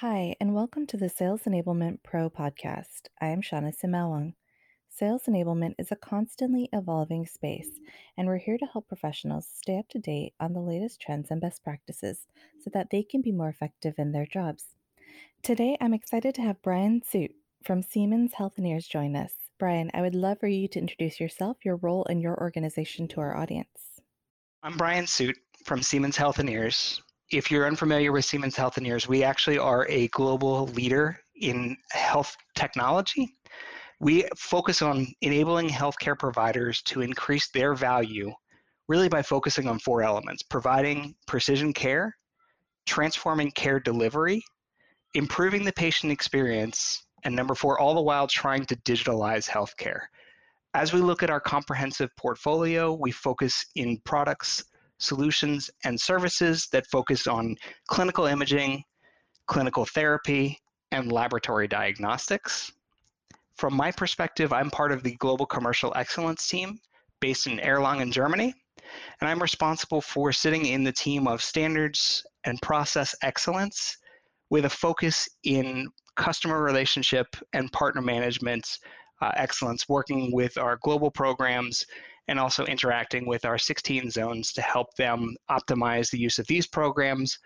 Hi, and welcome to the Sales Enablement Pro podcast. I am Shawnna Sumaoang. Sales enablement is a constantly evolving space, and we're here to help professionals stay up to date on the latest trends and best practices so that they can be more effective in their jobs. Today, I'm excited to have Brian Suit from Siemens Healthineers join us. Brian, I would love for you to introduce yourself, your role, and your organization to our audience. I'm Brian Suit from Siemens Healthineers. If you're unfamiliar with Siemens Healthineers, we actually are a global leader in health technology. We focus on enabling healthcare providers to increase their value really by focusing on four elements providing precision care, transforming care delivery, improving the patient experience, and number four, all the while trying to digitalize healthcare. As we look at our comprehensive portfolio, we focus in products, solutions, and services that focus on clinical imaging, clinical therapy, and laboratory diagnostics. From my perspective, I'm part of the Global Commercial Excellence team based in Erlangen, Germany, and I'm responsible for sitting in the team of standards and process excellence with a focus in customer relationship and partner management uh, excellence, working with our global programs and also interacting with our 16 zones to help them optimize the use of these programs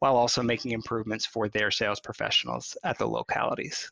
while also making improvements for their sales professionals at the localities.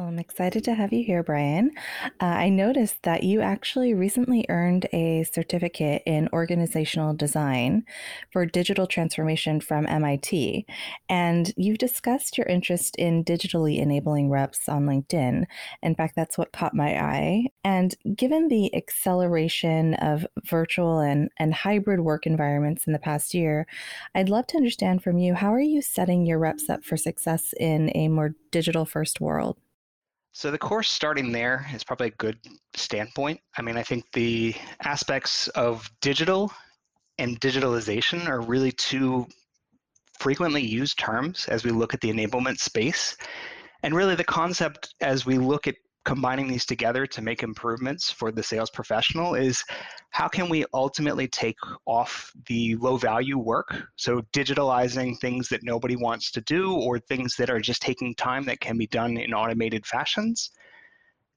I'm excited to have you here, Brian. Uh, I noticed that you actually recently earned a certificate in organizational design for digital transformation from MIT. And you've discussed your interest in digitally enabling reps on LinkedIn. In fact, that's what caught my eye. And given the acceleration of virtual and, and hybrid work environments in the past year, I'd love to understand from you how are you setting your reps up for success in a more digital first world? So the course starting there is probably a good standpoint. I mean, I think the aspects of digital and digitalization are really two frequently used terms as we look at the enablement space. And really the concept as we look at combining these together to make improvements for the sales professional is how can we ultimately take off the low value work? So digitalizing things that nobody wants to do or things that are just taking time that can be done in automated fashions.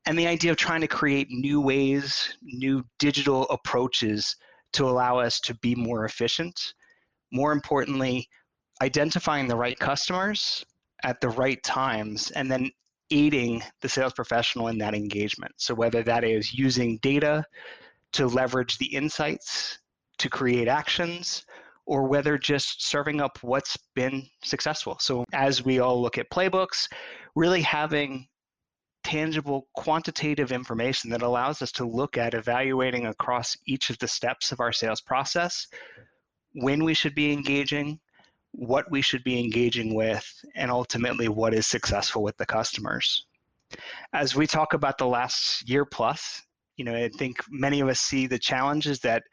And the idea of trying to create new ways new digital approaches to allow us to be more efficient. More importantly identifying the right customers at the right times and then aiding the sales professional in that engagement. So, whether that is using data to leverage the insights to create actions, or whether just serving up what's been successful. So, as we all look at playbooks, really having tangible quantitative information that allows us to look at evaluating across each of the steps of our sales process when we should be engaging what we should be engaging with, and ultimately what is successful with the customers. As we talk about the last year plus, you know, I think many of us see the challenges that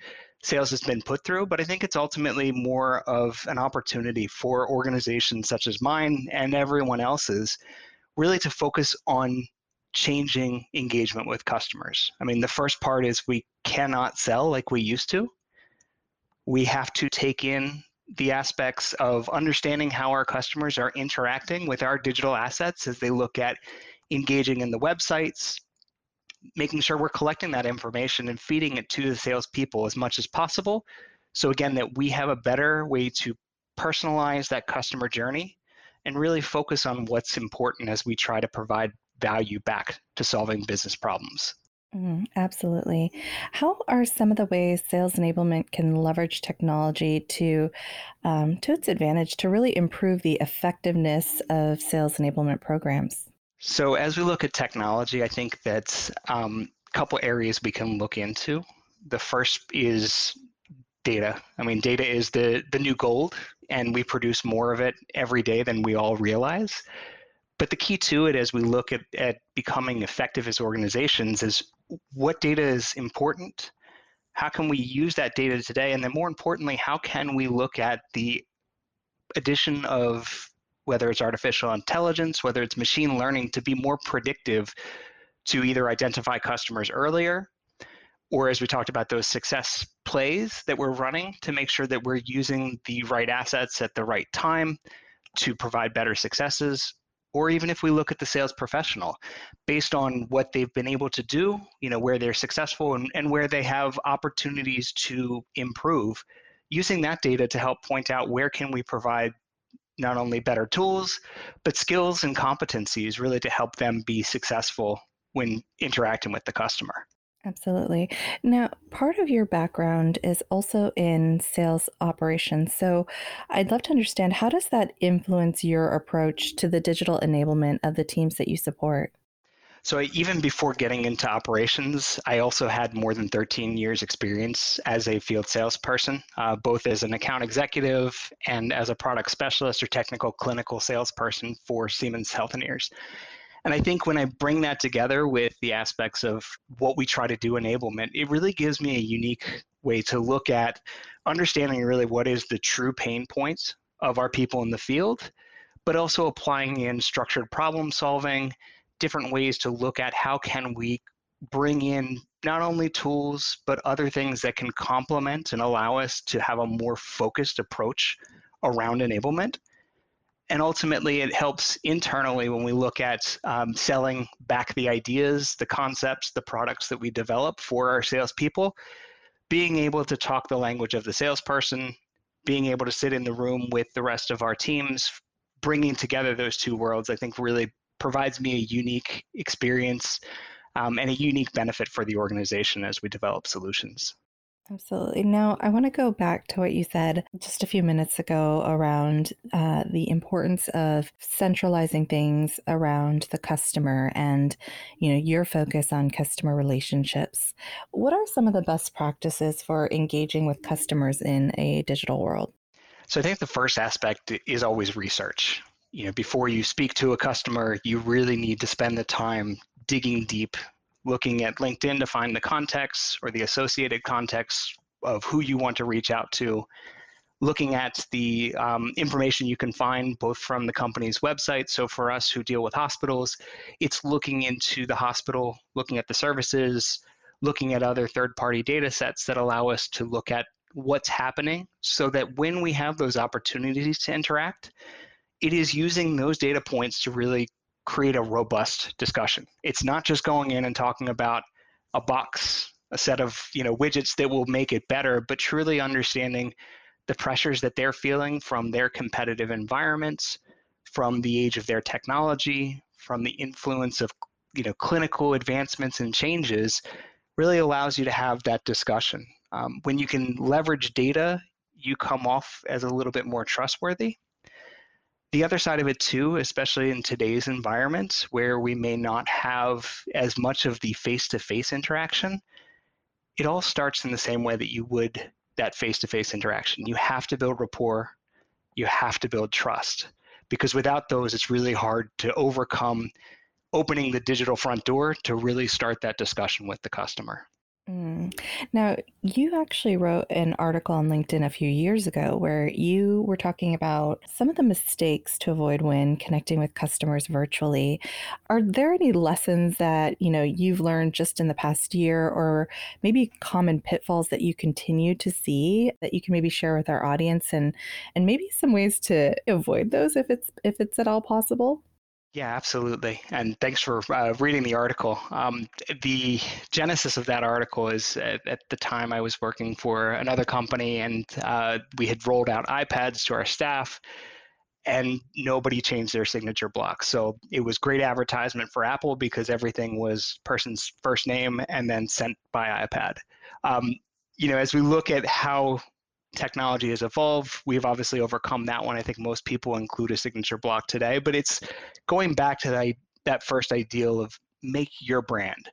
sales has been put through, but I think it's ultimately more of an opportunity for organizations such as mine and everyone else's really to focus on changing engagement with customers. I mean, the first part is we cannot sell like we used to. We have to take in the aspects of understanding how our customers are interacting with our digital assets as they look at engaging in the websites, making sure we're collecting that information and feeding it to the salespeople as much as possible. So, again, that we have a better way to personalize that customer journey and really focus on what's important as we try to provide value back to solving business problems. Mm, absolutely. How are some of the ways sales enablement can leverage technology to um, to its advantage to really improve the effectiveness of sales enablement programs? So, as we look at technology, I think that's um, a couple areas we can look into. The first is data. I mean, data is the the new gold, and we produce more of it every day than we all realize. But the key to it as we look at, at becoming effective as organizations is what data is important, how can we use that data today, and then more importantly, how can we look at the addition of whether it's artificial intelligence, whether it's machine learning, to be more predictive to either identify customers earlier or as we talked about those success plays that we're running to make sure that we're using the right assets at the right time to provide better successes or even if we look at the sales professional based on what they've been able to do you know where they're successful and, and where they have opportunities to improve using that data to help point out where can we provide not only better tools but skills and competencies really to help them be successful when interacting with the customer Absolutely. Now, part of your background is also in sales operations. So, I'd love to understand how does that influence your approach to the digital enablement of the teams that you support? So even before getting into operations, I also had more than 13 years experience as a field salesperson, uh, both as an account executive and as a product specialist or technical clinical salesperson for Siemens Healthineers. And I think when I bring that together with the aspects of what we try to do enablement, it really gives me a unique way to look at understanding really what is the true pain points of our people in the field, but also applying in structured problem solving, different ways to look at how can we bring in not only tools but other things that can complement and allow us to have a more focused approach around enablement and ultimately it helps internally when we look at um, selling back the ideas, the concepts, the products that we develop for our salespeople. Being able to talk the language of the salesperson, being able to sit in the room with the rest of our teams, bringing together those two worlds, I think really provides me a unique experience um, and a unique benefit for the organization as we develop solutions. Absolutely. Now, I want to go back to what you said just a few minutes ago around uh, the importance of centralizing things around the customer and, you know, your focus on customer relationships. What are some of the best practices for engaging with customers in a digital world? So I think the first aspect is always research. You know, before you speak to a customer, you really need to spend the time digging deep looking at LinkedIn to find the context or the associated context of who you want to reach out to, looking at the um, information you can find both from the company's website. So for us who deal with hospitals, it's looking into the hospital, looking at the services, looking at other third-party data sets that allow us to look at what's happening so that when we have those opportunities to interact, it is using those data points to really create a robust discussion. It's not just going in and talking about a box, a set of you know widgets that will make it better, but truly understanding the pressures that they're feeling from their competitive environments, from the age of their technology, from the influence of you know clinical advancements and changes, really allows you to have that discussion. Um, when you can leverage data, you come off as a little bit more trustworthy the other side of it too, especially in today's environment where we may not have as much of the face-to-face interaction, it all starts in the same way that you would that face-to-face interaction. You have to build rapport, you have to build trust. Because without those, it's really hard to overcome opening the digital front door to really start that discussion with the customer. Mm. Now, you actually wrote an article on LinkedIn a few years ago where you were talking about some of the mistakes to avoid when connecting with customers virtually. Are there any lessons that, you know, you've learned just in the past year or maybe common pitfalls that you continue to see that you can maybe share with our audience and and maybe some ways to avoid those if it's if it's at all possible? Yeah, absolutely. And thanks for uh, reading the article. Um, the genesis of that article is at, at, the time I was working for another company, and uh, we had rolled out iPads to our staff, and nobody changed their signature block. So it was great advertisement for Apple because everything was person's first name and then sent by iPad. Um, you know, as we look at how technology has evolved. We've obviously overcome that one. I think most people include a signature block today, but it's going back to that, that first ideal of make your brand.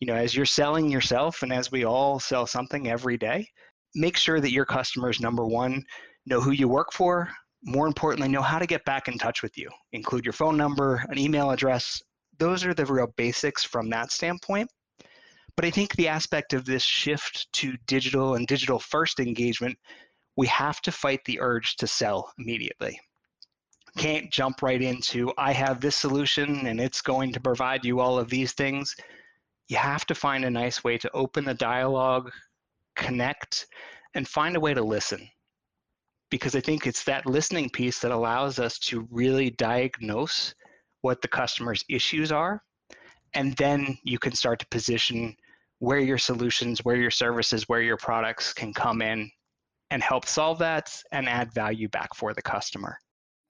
You know, as you're selling yourself and as we all sell something every day, make sure that your customers, number one, know who you work for. More importantly, know how to get back in touch with you. Include your phone number, an email address. Those are the real basics from that standpoint. But I think the aspect of this shift to digital and digital first engagement, we have to fight the urge to sell immediately. Can't jump right into, I have this solution and it's going to provide you all of these things. You have to find a nice way to open the dialogue, connect, and find a way to listen. because I think it's that listening piece that allows us to really diagnose what the customer's issues are. And then you can start to position where your solutions, where your services, where your products can come in and help solve that and add value back for the customer.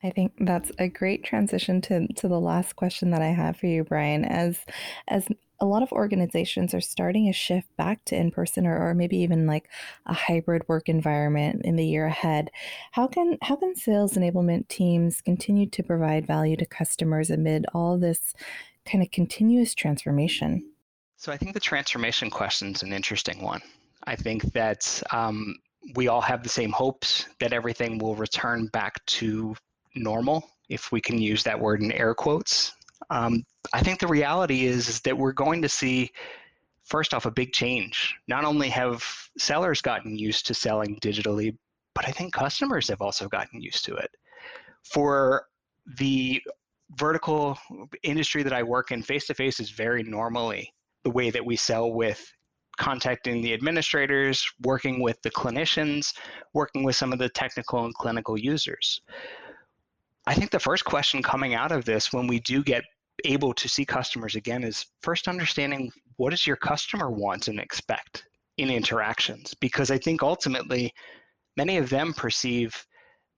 I think that's a great transition to, to the last question that I have for you, Brian. As as a lot of organizations are starting a shift back to in-person or, or maybe even like a hybrid work environment in the year ahead, how can how can sales enablement teams continue to provide value to customers amid all this kind of continuous transformation? So I think the transformation question is an interesting one. I think that um, we all have the same hopes that everything will return back to normal, if we can use that word in air quotes. Um, I think the reality is, is that we're going to see, first off, a big change. Not only have sellers gotten used to selling digitally, but I think customers have also gotten used to it. For the vertical industry that I work in, face to face is very normally the way that we sell with contacting the administrators, working with the clinicians, working with some of the technical and clinical users. I think the first question coming out of this when we do get able to see customers again is first understanding what does your customer want and expect in interactions because I think ultimately many of them perceive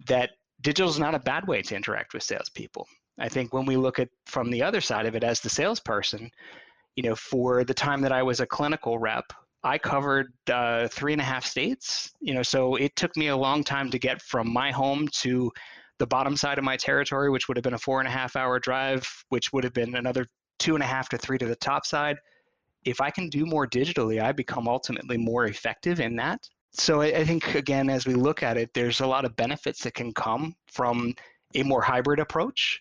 that digital is not a bad way to interact with salespeople. I think when we look at from the other side of it as the salesperson, you know, for the time that I was a clinical rep, I covered uh, three and a half states. You know, so it took me a long time to get from my home to the bottom side of my territory, which would have been a four and a half hour drive, which would have been another two and a half to three to the top side. If I can do more digitally, I become ultimately more effective in that. So I, I think again, as we look at it, there's a lot of benefits that can come from a more hybrid approach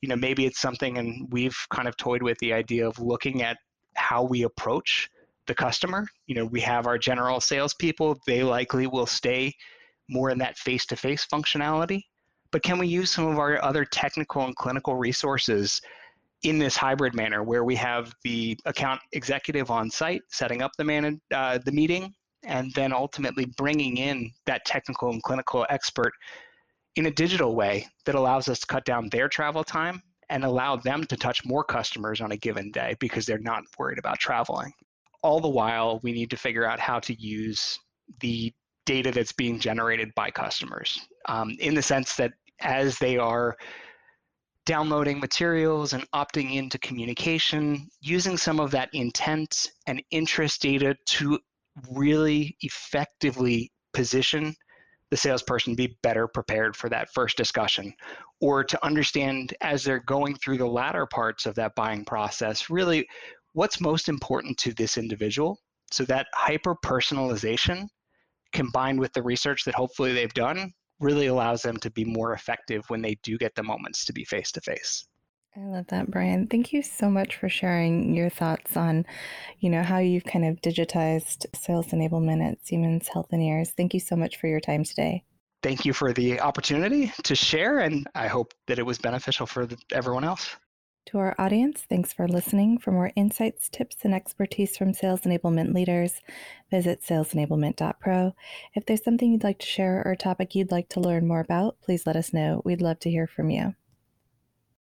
you know maybe it's something and we've kind of toyed with the idea of looking at how we approach the customer. You know we have our general salespeople they likely will stay more in that face-to-face functionality. But can we use some of our other technical and clinical resources in this hybrid manner where we have the account executive on site setting up the man uh, the meeting and then ultimately bringing in that technical and clinical expert in a digital way that allows us to cut down their travel time and allow them to touch more customers on a given day because they're not worried about traveling. All the while, we need to figure out how to use the data that's being generated by customers um, in the sense that as they are downloading materials and opting into communication, using some of that intent and interest data to really effectively position the salesperson be better prepared for that first discussion or to understand as they're going through the latter parts of that buying process really what's most important to this individual so that hyper personalization combined with the research that hopefully they've done really allows them to be more effective when they do get the moments to be face to face I love that, Brian. Thank you so much for sharing your thoughts on, you know, how you've kind of digitized sales enablement at Siemens Healthineers. Thank you so much for your time today. Thank you for the opportunity to share, and I hope that it was beneficial for the, everyone else. To our audience, thanks for listening. For more insights, tips, and expertise from sales enablement leaders, visit salesenablement.pro. If there's something you'd like to share or a topic you'd like to learn more about, please let us know. We'd love to hear from you.